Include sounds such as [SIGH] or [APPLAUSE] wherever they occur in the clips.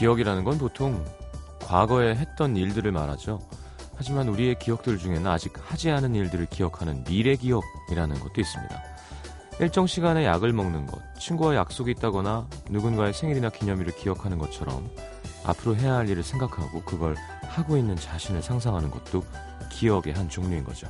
기억이라는 건 보통 과거에 했던 일들을 말하죠. 하지만 우리의 기억들 중에는 아직 하지 않은 일들을 기억하는 미래 기억이라는 것도 있습니다. 일정 시간에 약을 먹는 것, 친구와 약속이 있다거나 누군가의 생일이나 기념일을 기억하는 것처럼 앞으로 해야 할 일을 생각하고 그걸 하고 있는 자신을 상상하는 것도 기억의 한 종류인 거죠.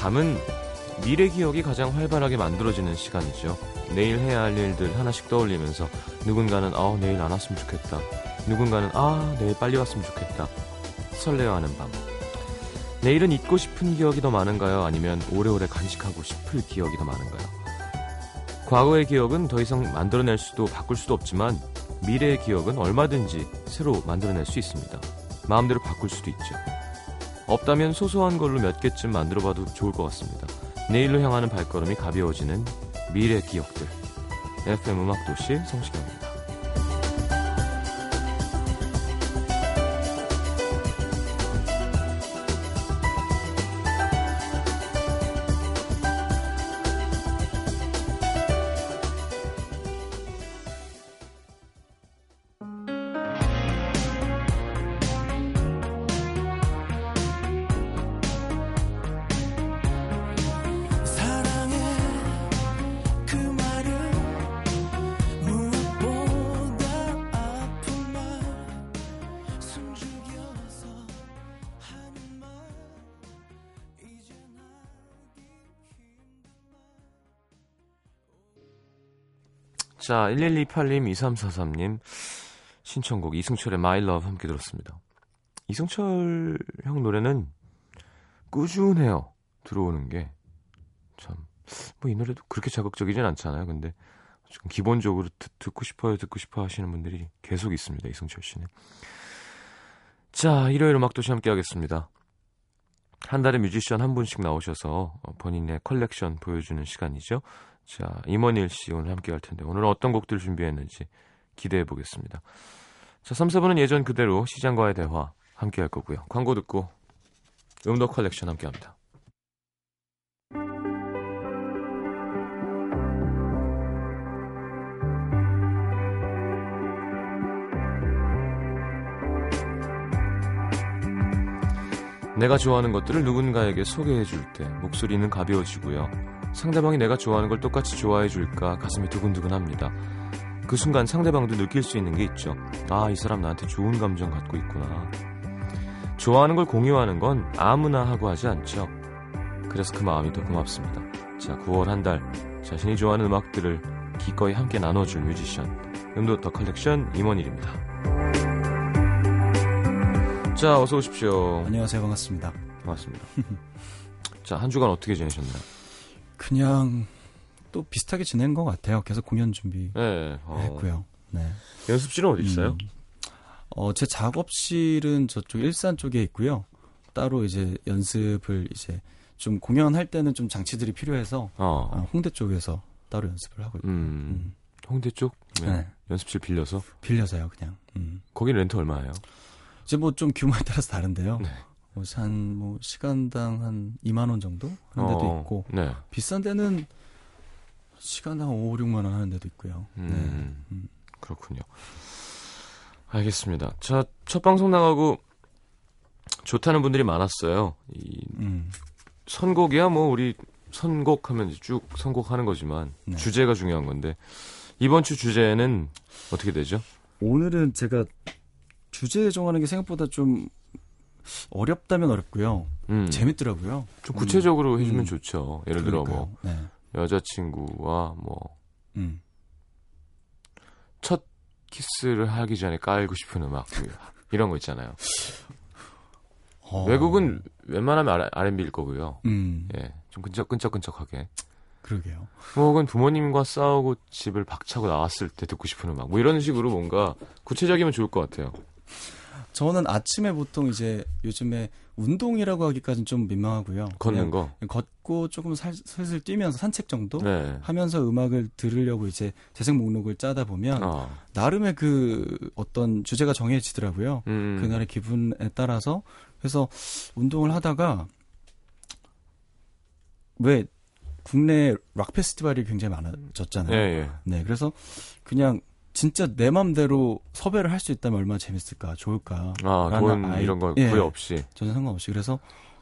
밤은 미래 기억이 가장 활발하게 만들어지는 시간이죠. 내일 해야 할 일들 하나씩 떠올리면서 누군가는 아 내일 안 왔으면 좋겠다. 누군가는 아 내일 빨리 왔으면 좋겠다. 설레어하는 밤. 내일은 잊고 싶은 기억이 더 많은가요? 아니면 오래오래 간직하고 싶을 기억이 더 많은가요? 과거의 기억은 더 이상 만들어낼 수도 바꿀 수도 없지만 미래의 기억은 얼마든지 새로 만들어낼 수 있습니다. 마음대로 바꿀 수도 있죠. 없다면 소소한 걸로 몇 개쯤 만들어 봐도 좋을 것 같습니다. 내일로 향하는 발걸음이 가벼워지는 미래 기억들. FM 음악도시 성시경입니다. 자, 1128님, 2343님 신청곡 이승철의 My Love 함께 들었습니다. 이승철 형 노래는 꾸준해요. 들어오는 게 참 뭐 이 노래도 그렇게 자극적이진 않잖아요. 근데 지금 기본적으로 듣, 고 싶어요, 듣고 싶어 하시는 분들이 계속 있습니다. 이승철 씨는. 자, 일요일 음악도시 함께 하겠습니다. 한 달에 뮤지션 한 분씩 나오셔서 본인의 컬렉션 보여주는 시간이죠. 자, 임원일 씨 오늘 함께 할 텐데 오늘은 어떤 곡들 준비했는지 기대해 보겠습니다. 자, 3, 4분은 예전 그대로 시장과의 대화 함께 할 거고요. 광고 듣고 음도 컬렉션 함께 합니다. 내가 좋아하는 것들을 누군가에게 소개해 줄 때 목소리는 가벼워지고요. 상대방이 내가 좋아하는 걸 똑같이 좋아해 줄까 가슴이 두근두근 합니다. 그 순간 상대방도 느낄 수 있는 게 있죠. 아, 이 사람 나한테 좋은 감정 갖고 있구나. 좋아하는 걸 공유하는 건 아무나 하고 하지 않죠. 그래서 그 마음이 더 고맙습니다. 자, 9월 한 달 자신이 좋아하는 음악들을 기꺼이 함께 나눠줄 뮤지션 음도 컬렉션 임헌일입니다. 자, 어서 오십시오. 안녕하세요. 반갑습니다. 반갑습니다. [LAUGHS] 자, 한 주간 어떻게 지내셨나요? 그냥 또 비슷하게 지낸 것 같아요. 계속 공연 준비 네, 어. 했고요. 네. 연습실은 어디 있어요? 음, 어, 제 작업실은 저쪽 일산 쪽에 있고요. 따로 이제 연습을 이제 좀 공연할 때는 좀 장치들이 필요해서 어. 어, 홍대 쪽에서 따로 연습을 하고 있고요. 음, 음. 홍대 쪽? 네. 네. 연습실 빌려서? 빌려서요, 그냥. 음. 거기 렌트 얼마예요? 이제 뭐 좀 규모에 따라서 다른데요. 네. 뭐, 한, 뭐, 시간당 한 2만 원 정도 하는 데도 어, 있고, 네. 비싼 데는 시간당 5, 6만 원 하는 데도 있고요. 음, 네. 음. 그렇군요. 알겠습니다. 자, 첫 방송 나가고 좋다는 분들이 많았어요. 이 음. 선곡이야 뭐 우리 선곡하면 쭉 선곡하는 거지만 네. 주제가 중요한 건데 이번 주 주제는 어떻게 되죠? 오늘은 제가 주제 정하는 게 생각보다 좀 어렵다면 어렵고요. 음. 재밌더라고요. 좀 구체적으로 음. 해주면 좋죠. 예를 들어 뭐 네. 여자친구와 뭐 음. 첫 키스를 하기 전에 깔고 싶은 음악 이런 거 있잖아요. 어... 외국은 웬만하면 R&B일 거고요. 음. 예, 좀 끈적 끈적끈적하게. 그러게요. 뭐 혹은 부모님과 싸우고 집을 박차고 나왔을 때 듣고 싶은 음악. 뭐 이런 식으로 뭔가 구체적이면 좋을 것 같아요. 저는 아침에 보통 이제 요즘에 운동이라고 하기까지는 좀 민망하고요. 걷는 거. 걷고 조금 살, 슬슬 뛰면서 산책 정도 네. 하면서 음악을 들으려고 이제 재생 목록을 짜다 보면 어. 나름의 그 어떤 주제가 정해지더라고요. 음. 그날의 기분에 따라서 그래서 운동을 하다가 왜 국내 락 페스티벌이 굉장히 많아졌잖아요. 예, 예. 네, 그래서 그냥 진짜 내 맘대로 섭외를 할 수 있다면 얼마나 재밌을까, 좋을까. 아, 돈 아이, 이런 거 예, 거의 없이. 전혀 상관없이. 그래서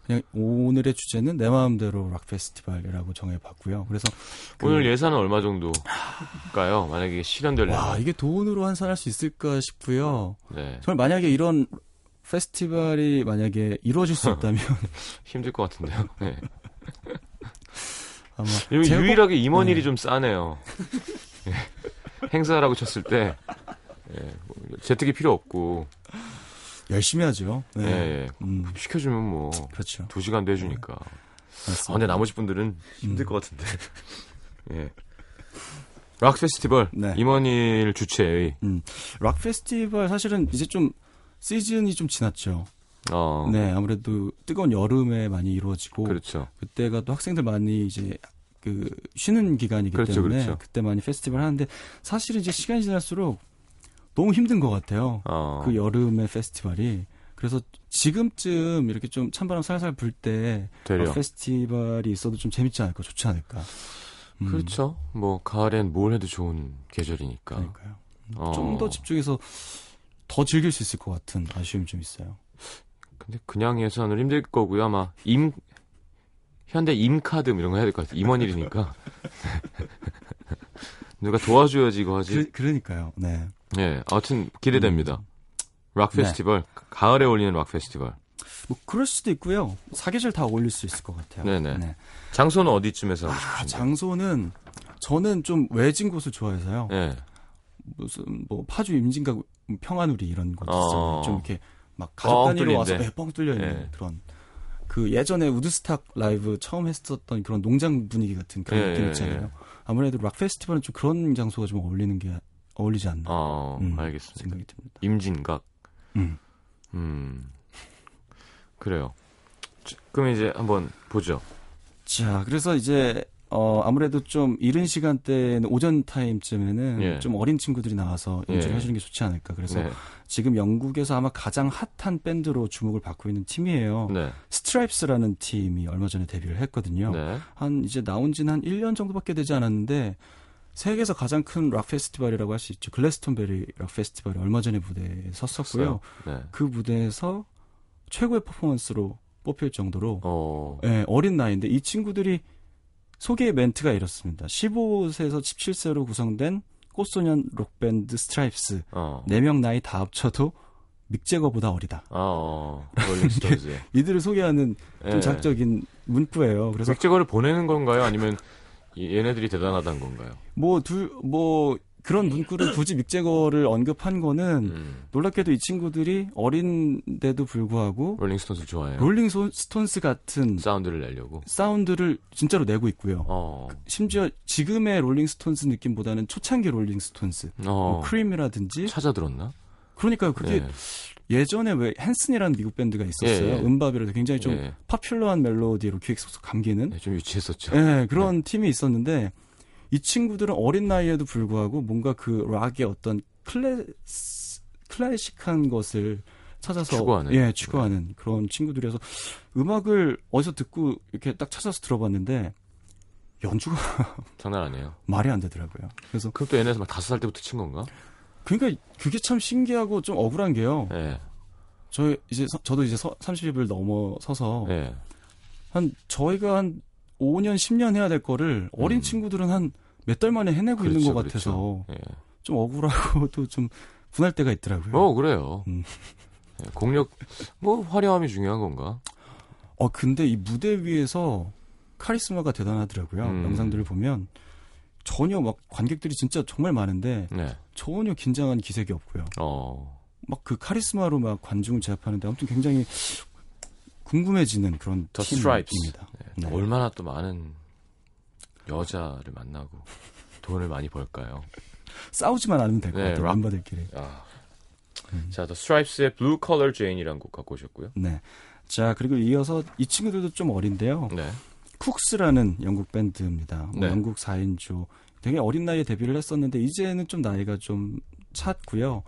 그냥 오늘의 주제는 내 마음대로 락 페스티벌이라고 정해봤고요. 그래서 그 오늘 예산은 얼마 정도일까요? 만약에 실현되려면. 와, 이게 돈으로 환산할 수 있을까 싶고요. 네. 정말 만약에 이런 페스티벌이 만약에 이루어질 수 [LAUGHS] 있다면 힘들 것 같은데요. 네. [LAUGHS] 아마 유일하게 임원일이 네. 좀 싸네요. 네. 행사라고 쳤을 때 예, 재특이 필요 없고 열심히 하죠. 네. 예, 예. 음. 시켜주면 뭐 그렇죠. 두 시간도 해주니까. 네. 아, 근데 나머지 분들은 힘들 음. 것 같은데. [LAUGHS] 예. 락 페스티벌 네. 임원일 주최의 음. 락 페스티벌 사실은 이제 좀 시즌이 좀 지났죠. 어. 네, 아무래도 뜨거운 여름에 많이 이루어지고 그렇죠. 그때가 또 학생들 많이 이제 그 쉬는 기간이기 그렇죠, 때문에 그렇죠. 그때 많이 페스티벌 하는데 사실 이제 시간이 지날수록 너무 힘든 것 같아요. 어. 그 여름의 페스티벌이. 그래서 지금쯤 이렇게 좀 찬바람 살살 불때 어, 페스티벌이 있어도 좀 재밌지 않을까, 좋지 않을까. 음. 그렇죠. 뭐 가을엔 뭘 해도 좋은 계절이니까. 그러니까요. 어. 좀더 집중해서 더 즐길 수 있을 것 같은 아쉬움이 좀 있어요. 근데 그냥 예산을 힘들 거고요. 아마 임 현대 임카드 뭐 이런 거 해야 될 것 같아요. 임원일이니까. [LAUGHS] 누가 도와줘야지 이거 하지. 그, 러니까요 네. 네, 아무튼 기대됩니다. 음. 락 네. 페스티벌, 네. 가을에 어울리는 락 페스티벌. 뭐 그럴 수도 있고요. 사계절 다 어울릴 수 있을 것 같아요. 네네. 네. 장소는 어디쯤에서 아, 장소는 저는 좀 외진 곳을 좋아해서요. 네. 무슨 뭐 파주 임진각 평안우리 이런 곳 있어요. 어... 좀 이렇게 막 가족 단위로 와서 네, 뻥 뚫려 있는 네. 그런 그 예전에 우드스탁 라이브 처음 했었던 그런 농장 분위기 같은 그런 예, 느낌 예, 있잖아요. 예, 아무래도 락 페스티벌은 좀 그런 장소가 좀 어울리는 게 어울리지 않나. 어, 음, 알겠습니다. 생각이 듭니다. 임진각. 음. 음. 그래요. 그럼 이제 한번 보죠. 자, 그래서 이제 어, 아무래도 좀 이른 시간대는 오전 타임쯤에는 예. 좀 어린 친구들이 나와서 연주를 예. 해주는 게 좋지 않을까. 그래서 네. 지금 영국에서 아마 가장 핫한 밴드로 주목을 받고 있는 팀이에요. 네. 스트라이프스라는 팀이 얼마 전에 데뷔를 했거든요. 네. 한 이제 나온 지는 한 1년 정도밖에 되지 않았는데 세계에서 가장 큰 락 페스티벌이라고 할 수 있죠. 글래스톤베리 락 페스티벌이 얼마 전에 무대에 섰었고요. 네. 그 무대에서 최고의 퍼포먼스로 뽑힐 정도로 어. 네, 어린 나이인데 이 친구들이 소개 멘트가 이렇습니다. 15세에서 17세로 구성된 꽃소년 록밴드 스트라이프스 어. 4명 나이 다 합쳐도 믹 재거보다 어리다. 어, 어. [LAUGHS] 이들을 소개하는 좀 예. 자극적인 문구예요. 그래서 믹 재거를 보내는 건가요? 아니면 얘네들이 대단하다는 건가요? 뭐 둘 뭐 그런 문구를 [CLEARS THROAT] 굳이 믹 재거를 언급한 거는 음. 놀랍게도 이 친구들이 어린데도 불구하고 롤링스톤스 좋아해요. 롤링스톤스 같은 사운드를 내려고 사운드를 진짜로 내고 있고요. 어. 심지어 지금의 롤링스톤스 느낌보다는 초창기 롤링스톤스, 어. 뭐 크림이라든지 찾아 들었나? 그러니까요. 그게 네. 예전에 왜 헨슨이라는 미국 밴드가 있었어요. 예, 예. MMMBop이라고 굉장히 좀 예. popular한 멜로디로 귀에 쏙쏙 감기는 네, 좀 유치했었죠. 네, 그런 네. 팀이 있었는데 이 친구들은 어린 나이에도 불구하고 뭔가 그 락의 어떤 클래 클래식한 것을 찾아서 추구하는 예 추구하는 네. 그런 친구들이어서 음악을 어디서 듣고 이렇게 딱 찾아서 들어봤는데 연주가 [LAUGHS] 장난 아니에요. 말이 안 되더라고요. 그래서 그것도 얘네에서 막 다섯 살 때부터 친 건가? 그러니까 그게 참 신기하고 좀 억울한 게요. 네. 저 이제 서, 저도 이제 서, 30을 넘어서서 네. 한 저희가 한 5년 10년 해야 될 거를 어린 음. 친구들은 한 몇 달 만에 해내고 그렇죠, 있는 것 같아서 그렇죠. 네. 좀 억울하고 또 좀 분할 때가 있더라고요. 어 그래요. 음. 네, 공력 뭐 화려함이 중요한 건가? 어 근데 이 무대 위에서 카리스마가 대단하더라고요. 음. 영상들을 보면 전혀 막 관객들이 진짜 정말 많은데 네. 전혀 긴장한 기색이 없고요. 어. 막 그 카리스마로 막 관중을 제압하는데 아무튼 굉장히 궁금해지는 그런 더 팀입니다. 네. 네. 얼마나 또 많은 여자를 만나고 돈을 많이 벌까요? 싸우지만 않으면 될것 네, 같아요. 멤버들끼리. 아. 음. 자, The Stripes의 Blue Collar Jane이라는 곡 갖고 오셨고요. 네. 자, 그리고 이어서 이 친구들도 좀 어린데요. 네. 쿡스라는 영국 밴드입니다. 뭐 네. 영국 4인조. 되게 어린 나이에 데뷔를 했었는데 이제는 좀 나이가 좀 찼고요.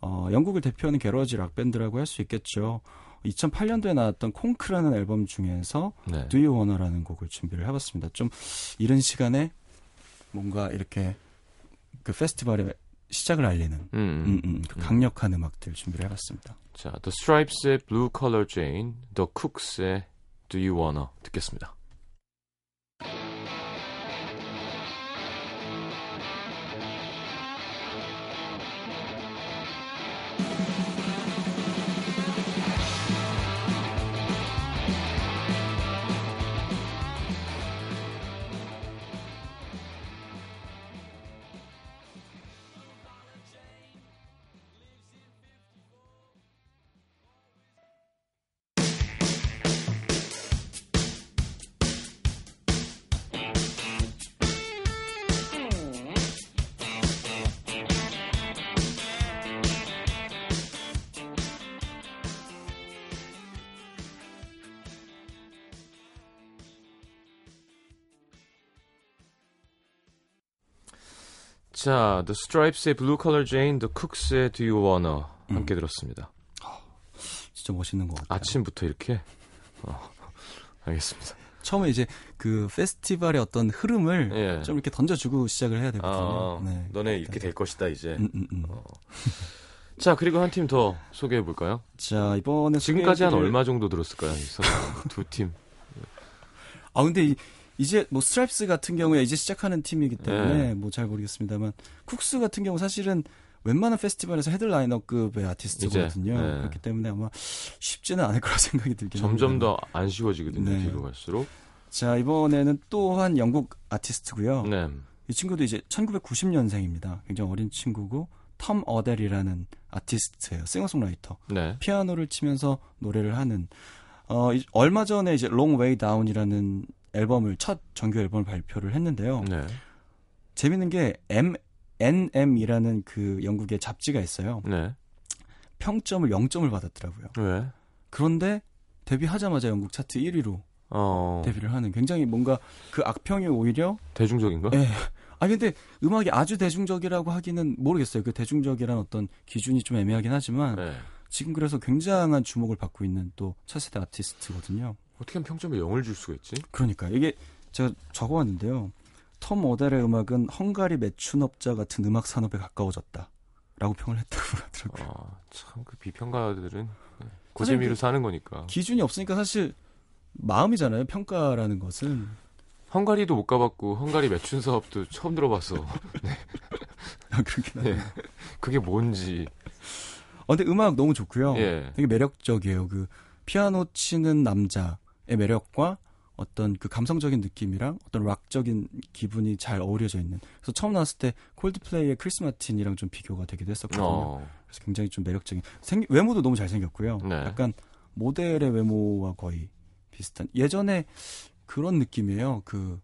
어, 영국을 대표하는 게러지 락 밴드라고 할 수 있겠죠. 2008년도에 나왔던 콩크라는 앨범 중에서 네. Do You Wanna라는 곡을 준비를 해봤습니다. 좀 이런 시간에 뭔가 이렇게 그 페스티벌의 시작을 알리는 음, 음, 음, 음그 음. 강력한 음. 악들 준비를 해봤습니다. 자, The Stripes의 Blue Collar Jane, The Cooks의 Do You Wanna 듣겠습니다. 자, The Stripes의 Blue Collar Jane, The Cooks의 Do You Wanna 음. 함께 들었습니다. 진짜 멋있는 것 같아요. 아침부터 이렇게? 어, 알겠습니다. 처음에 이제 그 페스티벌의 어떤 흐름을 예. 좀 이렇게 던져주고 시작을 해야 되거든요. 아, 네. 너네 이렇게 될 것이다 이제. 음, 음, 음. 어. 자 그리고 한 팀 더 소개해 볼까요? 자 이번에 지금까지 한 얼마 정도 들었을까요? 두 팀. 아 근데 이, 이제 뭐 스트라이프스 같은 경우에 이제 시작하는 팀이기 때문에 네. 뭐 잘 모르겠습니다만 쿡스 같은 경우 사실은 웬만한 페스티벌에서 headliner급의 아티스트거든요. 네. 그렇기 때문에 아마 쉽지는 않을 거라 [LAUGHS] 생각이 들긴 점점 더 안 쉬워지거든요. 네. 뒤로 갈수록. 자 이번에는 또한 영국 아티스트고요. 네. 이 친구도 이제 1990년생입니다. 굉장히 어린 친구고 톰 오델이라는 아티스트예요. 싱어송라이터. 네. 피아노를 치면서 노래를 하는 어 얼마 전에 이제 Long Way Down이라는 앨범을 첫 정규 앨범을 발표를 했는데요. 네. 재밌는 게 NME라는 그 영국의 잡지가 있어요. 네. 평점을 0점을 받았더라고요. 왜? 그런데 데뷔하자마자 영국 차트 1위로 어... 데뷔를 하는 굉장히 뭔가 그 악평이 오히려 대중적인가? 네. 아 근데 음악이 아주 대중적이라고 하기는 모르겠어요. 그 대중적이란 어떤 기준이 좀 애매하긴 하지만 네. 지금 그래서 굉장한 주목을 받고 있는 또 차세대 아티스트거든요. 어떻게 하면 평점에 0을 줄 수가 있지? 그러니까 이게 제가 적어왔는데요. 톰 오델의 음악은 헝가리 매춘업자 같은 음악 산업에 가까워졌다. 라고 평을 했다고 [LAUGHS] 하더라고요. 아, 참, 그 비평가들은 고재미로 사는 거니까. 기준이 없으니까 사실 마음이잖아요. 평가라는 것은. 헝가리도 못 가봤고, 헝가리 매춘 사업도 처음 들어봤어. [LAUGHS] 네. 아, 그렇긴 하네. 네. 그게 뭔지. 어, 근데 음악 너무 좋고요. 예. 되게 매력적이에요. 그, 피아노 치는 남자, 매력과 어떤 그 감성적인 느낌이랑 어떤 락적인 기분이 잘 어우러져 있는. 그래서 처음 나왔을 때 콜드플레이의 크리스 마틴이랑 좀 비교가 되기도 했었거든요. 어. 그래서 굉장히 좀 매력적인. 생 외모도 너무 잘생겼고요. 네. 약간 모델의 외모와 거의 비슷한. 예전에 그런 느낌이에요. 그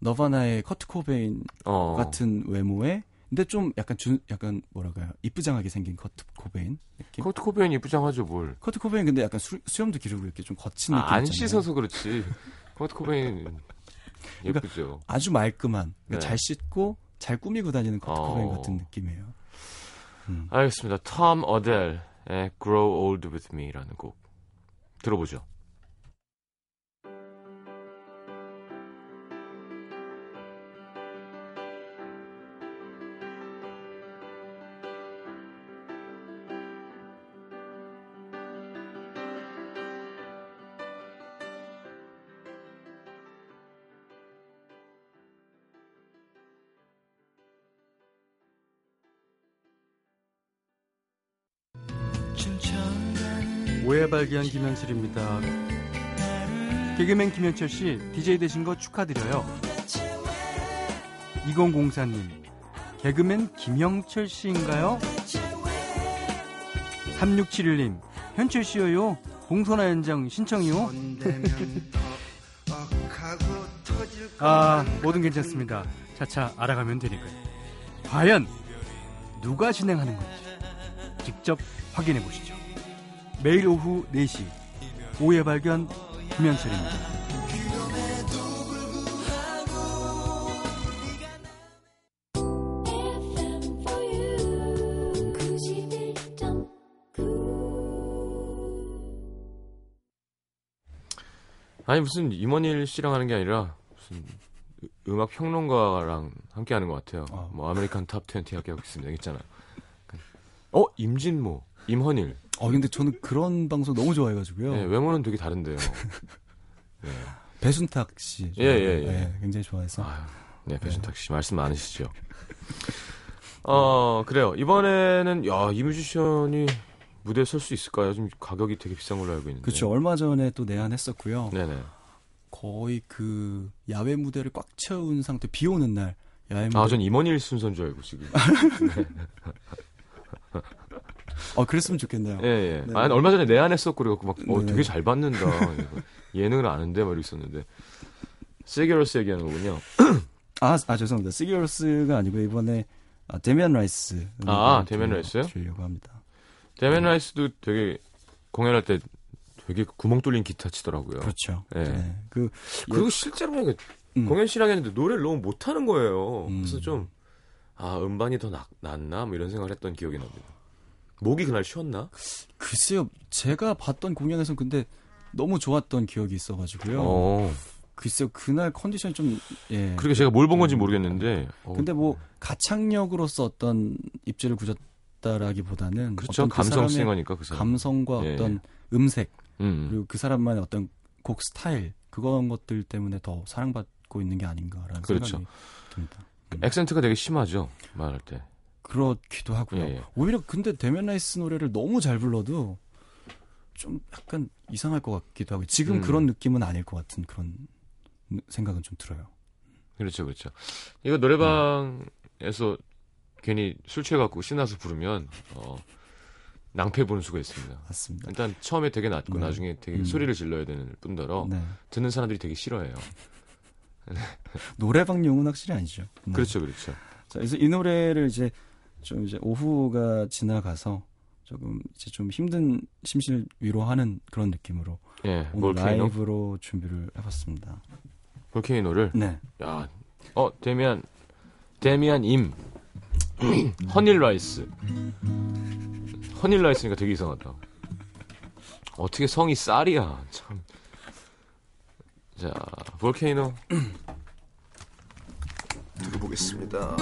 너바나의 커트 코베인 어. 같은 외모에 근데 좀 약간 준 약간 뭐랄까요 이쁘장하게 생긴 커트 코베인 느낌. 커트 코베인 이쁘장하죠 뭘. 커트 코베인 근데 약간 수, 수염도 기르고 이렇게 좀 거친 아, 느낌. 안 씻어서 그렇지. 커트 코베인 그러니까 예쁘죠. 그러니까 아주 말끔한 그러니까 네. 잘 씻고 잘 꾸미고 다니는 커트 어... 코베인 같은 느낌이에요. 음. 알겠습니다. 톰 오델의 Grow Old With Me라는 곡 들어보죠. 오해 발견 김현철입니다. 개그맨 김현철 씨, DJ 되신 거 축하드려요. 2004님, 개그맨 김영철 씨인가요? 3671님, 현철 씨요. 봉선화 현장 신청이요? 아, 뭐든 괜찮습니다. 차차 알아가면 되니까요. 과연 누가 진행하는 건지. 직접 확인해 보시죠. 매일 오후 4시 오후의 발견 김현철입니다. 아니 무슨 임원일 씨랑 하는 게 아니라 무슨 음악 평론가랑 함께 하는 것 같아요. 어. 뭐 American Top 20 함께 하고 있습니다. 있잖아요. 어 임진모, 임헌일. 어 근데 저는 그런 방송 너무 좋아해가지고요. 네, 외모는 되게 다른데요. 네. [LAUGHS] 배순탁 씨. 예, 예, 예. 네, 굉장히 좋아해서. 아유, 네, 배순탁 씨 말씀 많으시죠. 어, 그래요. 이번에는 야, 이 뮤지션이 무대에 설 수 있을까요? 좀 가격이 되게 비싼 걸로 알고 있는데. 그렇죠. 얼마 전에 또 내한했었고요. 네네. 거의 그 야외 무대를 꽉 채운 상태 비 오는 날 야외 무대. 아, 전 임헌일 순서인 줄 알고 지금. [LAUGHS] [LAUGHS] 네. 어, 그랬으면 좋겠네요. 예, 예. 네. 아니, 얼마 전에 내한했었고, 그래갖고 막, 어, 네. 되게 잘 받는다. 예능을 아는데, 막 이랬었는데. 시규어로스 얘기하는 거군요. [CLEARS THROAT] 아, 아, 죄송합니다. 시규어로스가 아니고, 이번에, 아, 데미안 라이스. 아, 데미안 라이스요? 주려고 합니다. 데미안 라이스도 되게, 공연할 때 되게 구멍 뚫린 기타 치더라고요. 그렇죠. 예. 네. 그, 그리고 예. 실제로 음. 공연 시랑 했는데 노래를 너무 못하는 거예요. 음. 그래서 좀, 아, 음반이 더 낫, 낫나? 뭐 이런 생각을 했던 기억이 납니다. 목이 그날 쉬었나? 글쎄요, 제가 봤던 공연에서는 근데 너무 좋았던 기억이 있어가지고요. 어. 글쎄요, 그날 컨디션이 좀, 예. 그렇게 제가 뭘 본 건지 모르겠는데. 어. 근데 뭐, 가창력으로서 어떤 입지를 굳었다라기보다는. 그렇죠. 그 감성 싱어니까 그 사람. 감성과 예. 어떤 음색, 음. 그리고 그 사람만의 어떤 곡 스타일, 그런 것들 때문에 더 사랑받고 있는 게 아닌가라는 그렇죠. 생각이 듭니다. 음. 액센트가 되게 심하죠, 말할 때. 그렇기도 하고요. 예, 예. 오히려 근데 데미안 라이스 노래를 너무 잘 불러도 좀 약간 이상할 것 같기도 하고 지금 음. 그런 느낌은 아닐 것 같은 그런 생각은 좀 들어요. 그렇죠, 그렇죠. 이거 노래방에서 음. 괜히 술 취해갖고 신나서 부르면 어, 낭패 보는 수가 있습니다. 맞습니다. 일단 처음에 되게 낮고 네. 나중에 되게 음. 소리를 질러야 되는 뿐더러 네. 듣는 사람들이 되게 싫어해요. 노래방용은 확실히 아니죠. 네. 그렇죠, 그렇죠. 자, 그래서 이 노래를 이제 좀 이제 오후가 지나가서 조금 이제 좀 힘든 심신을 위로하는 그런 느낌으로 예, 오늘 Volcano? 라이브로 준비를 해봤습니다. Volcano를 네. 야, 어 데미안 데미안 임헌일 [CLEARS THROAT] 라이스 헌일 라이스니까 되게 이상하다. 어떻게 성이 쌀이야 참. 자 Volcano [CLEARS THROAT] 들어보겠습니다.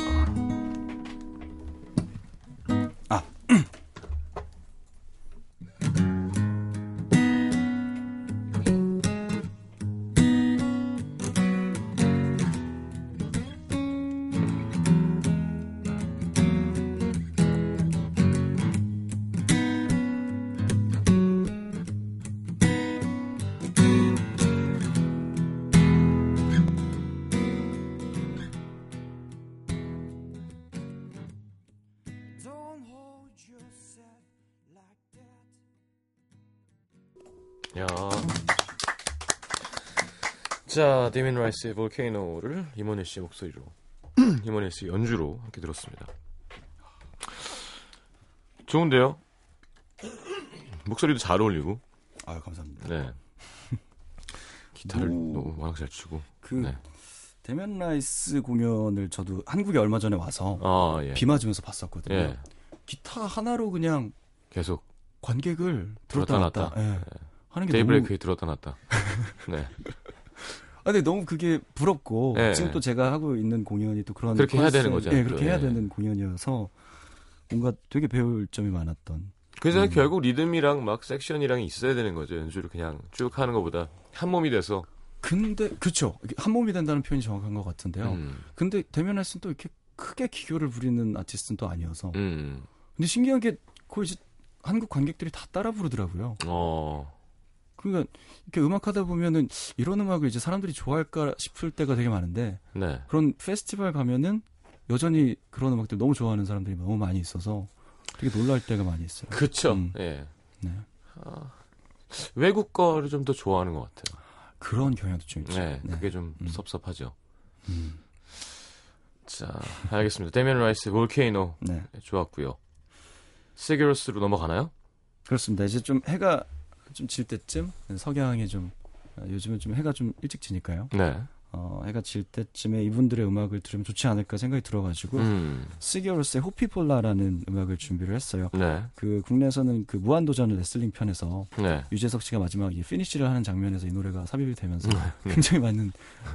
데미안 라이스의 Volcano를 임헌일 씨의 목소리로, [CLEARS THROAT] 임헌일 씨 연주로 함께 들었습니다. 좋은데요? 목소리도 잘 어울리고. 아 감사합니다. 네. 기타를 오, 너무 워낙 잘 치고. 그 네. 데미안 라이스 공연을 저도 한국에 얼마 전에 와서 아, 예. 비 맞으면서 봤었거든요. 예. 기타 하나로 그냥 계속 관객을 들었다, 놨다. 놨다. 예. 네. 하는 게 데이브레이크에 너무... 들었다 놨다. 네. [LAUGHS] 아, 근데 너무 그게 부럽고 네. 지금 또 제가 하고 있는 공연이 또 그런 그렇게 해야 되는 거죠. 네, 그렇게 네. 해야 되는 공연이어서 뭔가 되게 배울 점이 많았던. 그래서 음. 결국 리듬이랑 막 섹션이랑 있어야 되는 거죠. 연주를 그냥 쭉 하는 것보다 한 몸이 돼서. 근데 그렇죠. 한 몸이 된다는 표현이 정확한 것 같은데요. 음. 근데 대면에서는 또 이렇게 크게 기교를 부리는 아티스트는 또 아니어서. 음. 근데 신기한 게 거의 이제 한국 관객들이 다 따라 부르더라고요. 어. 그러니까 이렇게 음악 하다 보면은 이런 음악을 이제 사람들이 좋아할까 싶을 때가 되게 많은데 네. 그런 페스티벌 가면은 여전히 그런 음악들 너무 좋아하는 사람들이 너무 많이 있어서 되게 놀랄 때가 많이 있어요. 그렇죠. 음. 예. 네. 아, 외국 거를 좀 더 좋아하는 것 같아요. 그런 경향도 좀 있죠. 네, 네. 그게 좀 음. 섭섭하죠. 음. 자, 알겠습니다. 데미안 라이스 Volcano 네. 좋았고요. 시규어로스로 넘어가나요? 그렇습니다. 이제 좀 해가 좀 질 때쯤 석양이 좀 요즘은 좀 해가 좀 일찍 지니까요. 네. 어, 해가 질 때쯤에 이분들의 음악을 들으면 좋지 않을까 생각이 들어가지고 음. 시규어로스의 호피폴라라는 음악을 준비를 했어요. 네. 그 국내에서는 그 무한도전 레슬링 편에서 네. 유재석 씨가 마지막에 피니쉬를 하는 장면에서 이 노래가 삽입이 되면서 네. [LAUGHS] 굉장히 많은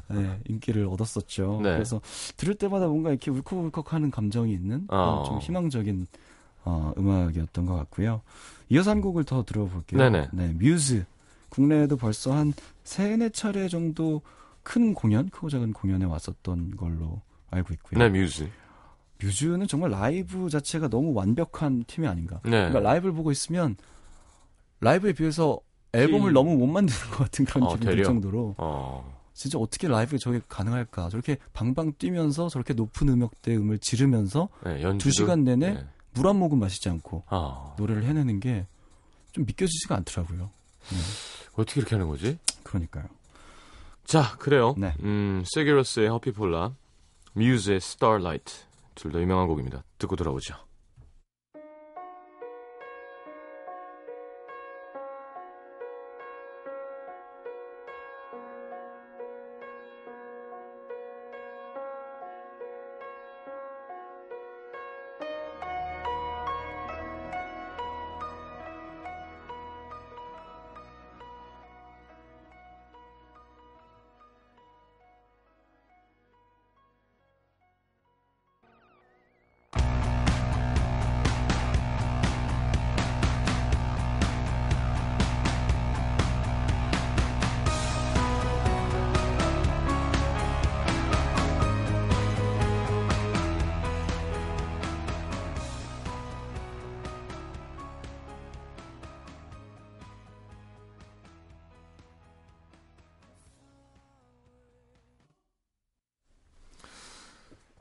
네, 인기를 얻었었죠. 네. 그래서 들을 때마다 뭔가 이렇게 울컥울컥하는 감정이 있는 어. 좀 희망적인 어, 음악이었던 것 같고요. 이어서 한 곡을 더 들어볼게요. 네네. 네, 뮤즈. 국내에도 벌써 한 세네 차례 정도 큰 공연, 크고 작은 공연에 왔었던 걸로 알고 있고요. 네, 뮤즈. 뮤즈는 정말 라이브 자체가 너무 완벽한 팀이 아닌가. 네. 그러니까 라이브를 보고 있으면 라이브에 비해서 앨범을 이... 너무 못 만드는 것 같은 그런 어, 기분이 들 정도로 어. 진짜 어떻게 라이브에 저게 가능할까? 저렇게 방방 뛰면서 저렇게 높은 음역대 음을 지르면서 네, 두 시간 내내 네. 물 한 모금 마시지 않고 어. 노래를 해내는 게 좀 믿겨지지가 않더라고요. 네. 어떻게 이렇게 하는 거지? 그러니까요. 자, 그래요. 네. 음, 세게로스의 허피폴라, 뮤즈의 Starlight 둘다 유명한 곡입니다. 듣고 돌아오죠.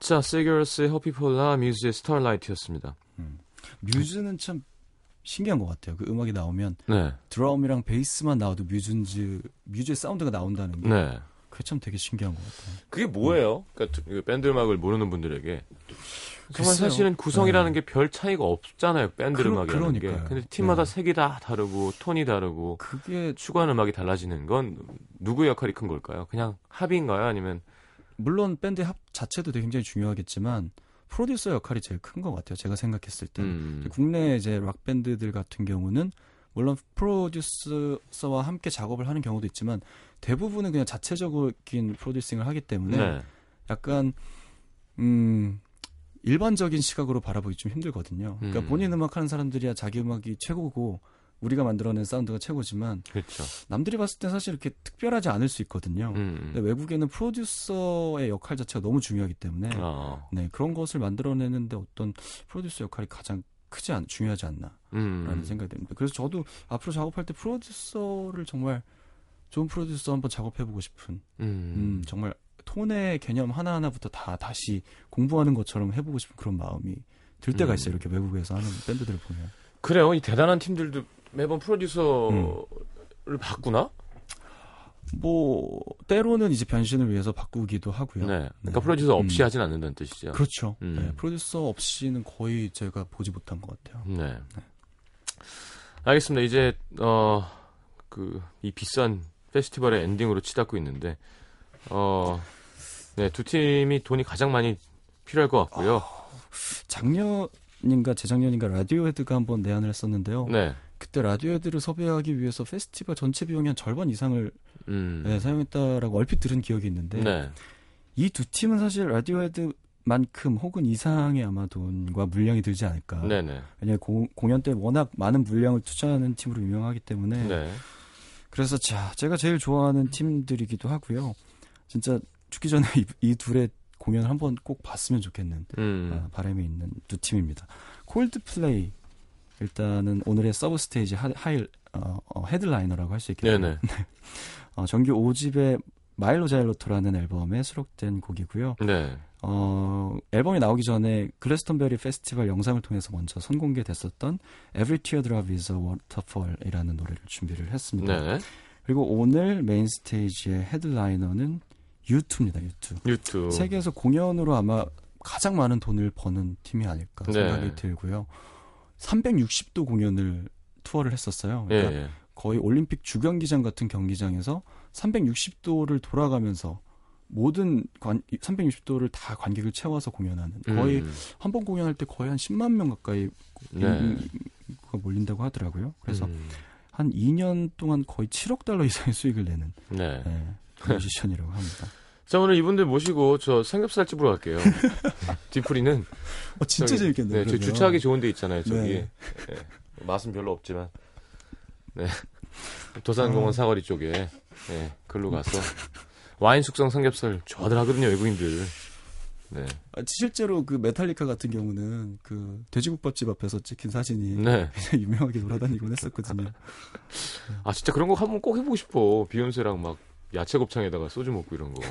자, 시규어 로스의 Hoppípolla, 뮤즈의 Starlight였습니다. 음. 뮤즈는 참 신기한 것 같아요. 그 음악이 나오면 네. 드럼이랑 베이스만 나와도 뮤즈인지 뮤즈의 사운드가 나온다는 게 네. 그게 참 되게 신기한 것 같아요. 그게 뭐예요? 그러니까 밴드 음악을 모르는 분들에게 정말 사실은 구성이라는 네. 게 별 차이가 없잖아요. 밴드 그, 음악이라는 그러니까요. 게. 근데 팀마다 네. 색이 다 다르고 톤이 다르고 그게 추구하는 음악이 달라지는 건 누구의 역할이 큰 걸까요? 그냥 합의인가요? 아니면 물론 밴드 합 자체도 굉장히 중요하겠지만 프로듀서 역할이 제일 큰 것 같아요. 제가 생각했을 때 음. 국내 이제 락 밴드들 같은 경우는 물론 프로듀서와 함께 작업을 하는 경우도 있지만 대부분은 그냥 자체적인 프로듀싱을 하기 때문에 네. 약간 음 일반적인 시각으로 바라보기 좀 힘들거든요. 그러니까 음. 본인 음악 하는 사람들이야 자기 음악이 최고고 우리가 만들어낸 사운드가 최고지만 그렇죠. 남들이 봤을 때 사실 이렇게 특별하지 않을 수 있거든요. 음. 음. 근데 외국에는 프로듀서의 역할 자체가 너무 중요하기 때문에 어. 네 그런 것을 만들어내는데 어떤 프로듀서 역할이 가장 크지 않 중요하지 않나라는 음. 생각이 듭니다. 그래서 저도 앞으로 작업할 때 프로듀서를 정말 좋은 프로듀서 한번 작업해보고 싶은 음. 음, 정말 톤의 개념 하나하나부터 다 다시 공부하는 것처럼 해보고 싶은 그런 마음이 들 때가 음. 있어요. 이렇게 외국에서 하는 밴드들을 보면. 그래요. 이 대단한 팀들도 매번 프로듀서를 음. 바꾸나? 뭐 때로는 이제 변신을 위해서 바꾸기도 하고요. 네. 그러니까 네. 프로듀서 없이 음. 하진 않는다는 뜻이죠. 그렇죠. 음. 네. 프로듀서 없이는 거의 제가 보지 못한 것 같아요. 네. 네. 알겠습니다. 이제 어 그 이 비싼 페스티벌의 엔딩으로 치닫고 있는데 어 네, 두 팀이 돈이 가장 많이 필요할 것 같고요. 어, 작년 인가 재작년인가 라디오헤드가 한번 내한을 했었는데요. 네. 그때 라디오헤드를 섭외하기 위해서 페스티벌 전체 비용의 한 절반 이상을 음. 네, 사용했다라고 얼핏 들은 기억이 있는데 네. 이두 팀은 사실 라디오헤드만큼 혹은 이상의 아마 돈과 물량이 들지 않을까. 네네. 왜냐하면 고, 공연 때 워낙 많은 물량을 투자하는 팀으로 유명하기 때문에. 네. 그래서 자 제가 제일 좋아하는 팀들이기도 하고요. 진짜 죽기 전에 [LAUGHS] 이, 이 둘의 공연을 한번 꼭 봤으면 좋겠는 음. 어, 바람이 있는 두 팀입니다. 콜드플레이 일단은 오늘의 sub stage 하, 이 어, 어, headliner라고 할 수 있겠네요. 네. 어, 정규 5집의 Mylo Xyloto라는 앨범에 수록된 곡이고요. 네. 어, 앨범이 나오기 전에 글래스턴베리 페스티벌 영상을 통해서 먼저 선공개됐었던 Every Teardrop is a Waterfall이라는 노래를 준비를 했습니다. 네. 그리고 오늘 메인 스테이지의 헤드라이너는 U2입니다. U2. U2. 세계에서 공연으로 아마 가장 많은 돈을 버는 팀이 아닐까 생각이 네. 들고요. 360도 공연을 투어를 했었어요. 그러니까 예, 예. 거의 올림픽 주경기장 같은 경기장에서 360도를 돌아가면서 모든 관, 360도를 다 관객을 채워서 공연하는 거의 음. 한번 공연할 때 거의 한 10만 명 가까이 네. 몰린다고 하더라고요. 그래서 음. 한 2년 동안 거의 7억 달러 이상의 수익을 내는 네. 네, 뮤지션이라고 합니다. 자 오늘 이분들 모시고 저 삼겹살 집으로 갈게요. [LAUGHS] 뒤풀이는 어, 진짜 저기, 재밌겠네요. 네, 저 주차하기 좋은 데 있잖아요. 저기 네. 네. 맛은 별로 없지만 네. 도산공원 어. 사거리 쪽에 네, 글로 가서 와인 숙성 삼겹살 좋아들 하거든요 외국인들. 네. 아, 실제로 그 메탈리카 같은 경우는 그 돼지국밥집 앞에서 찍힌 사진이 네. [LAUGHS] 유명하게 돌아다니곤 했었거든요. 아 진짜 그런 거 한번 꼭 해보고 싶어. 비욘세랑 막 야채 곱창에다가 소주 먹고 이런 거.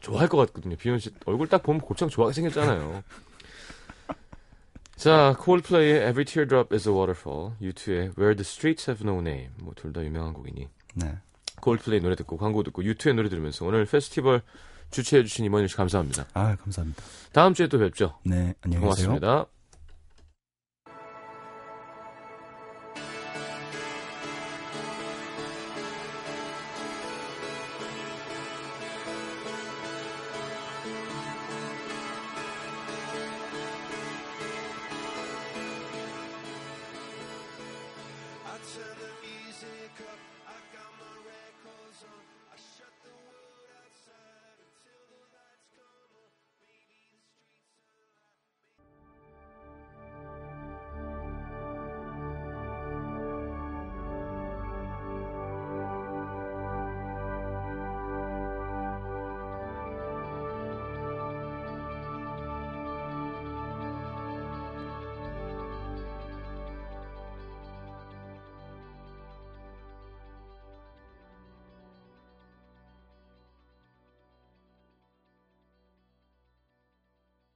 좋아할 것 같거든요. 비욘세 얼굴 딱 보면 곱창 좋아하게 생겼잖아요. [LAUGHS] 자, 콜플레이의 Every Teardrop is a Waterfall, U2의 Where the Streets Have No Name, 뭐 둘 다 유명한 곡이니. 네. 콜플레이 노래 듣고 광고 듣고 U2의 노래 들으면서 오늘 페스티벌 주최해주신 이모님 씨 감사합니다. 아, 감사합니다. 다음 주에 또 뵙죠. 네, 안녕히 계세요. 고맙습니다.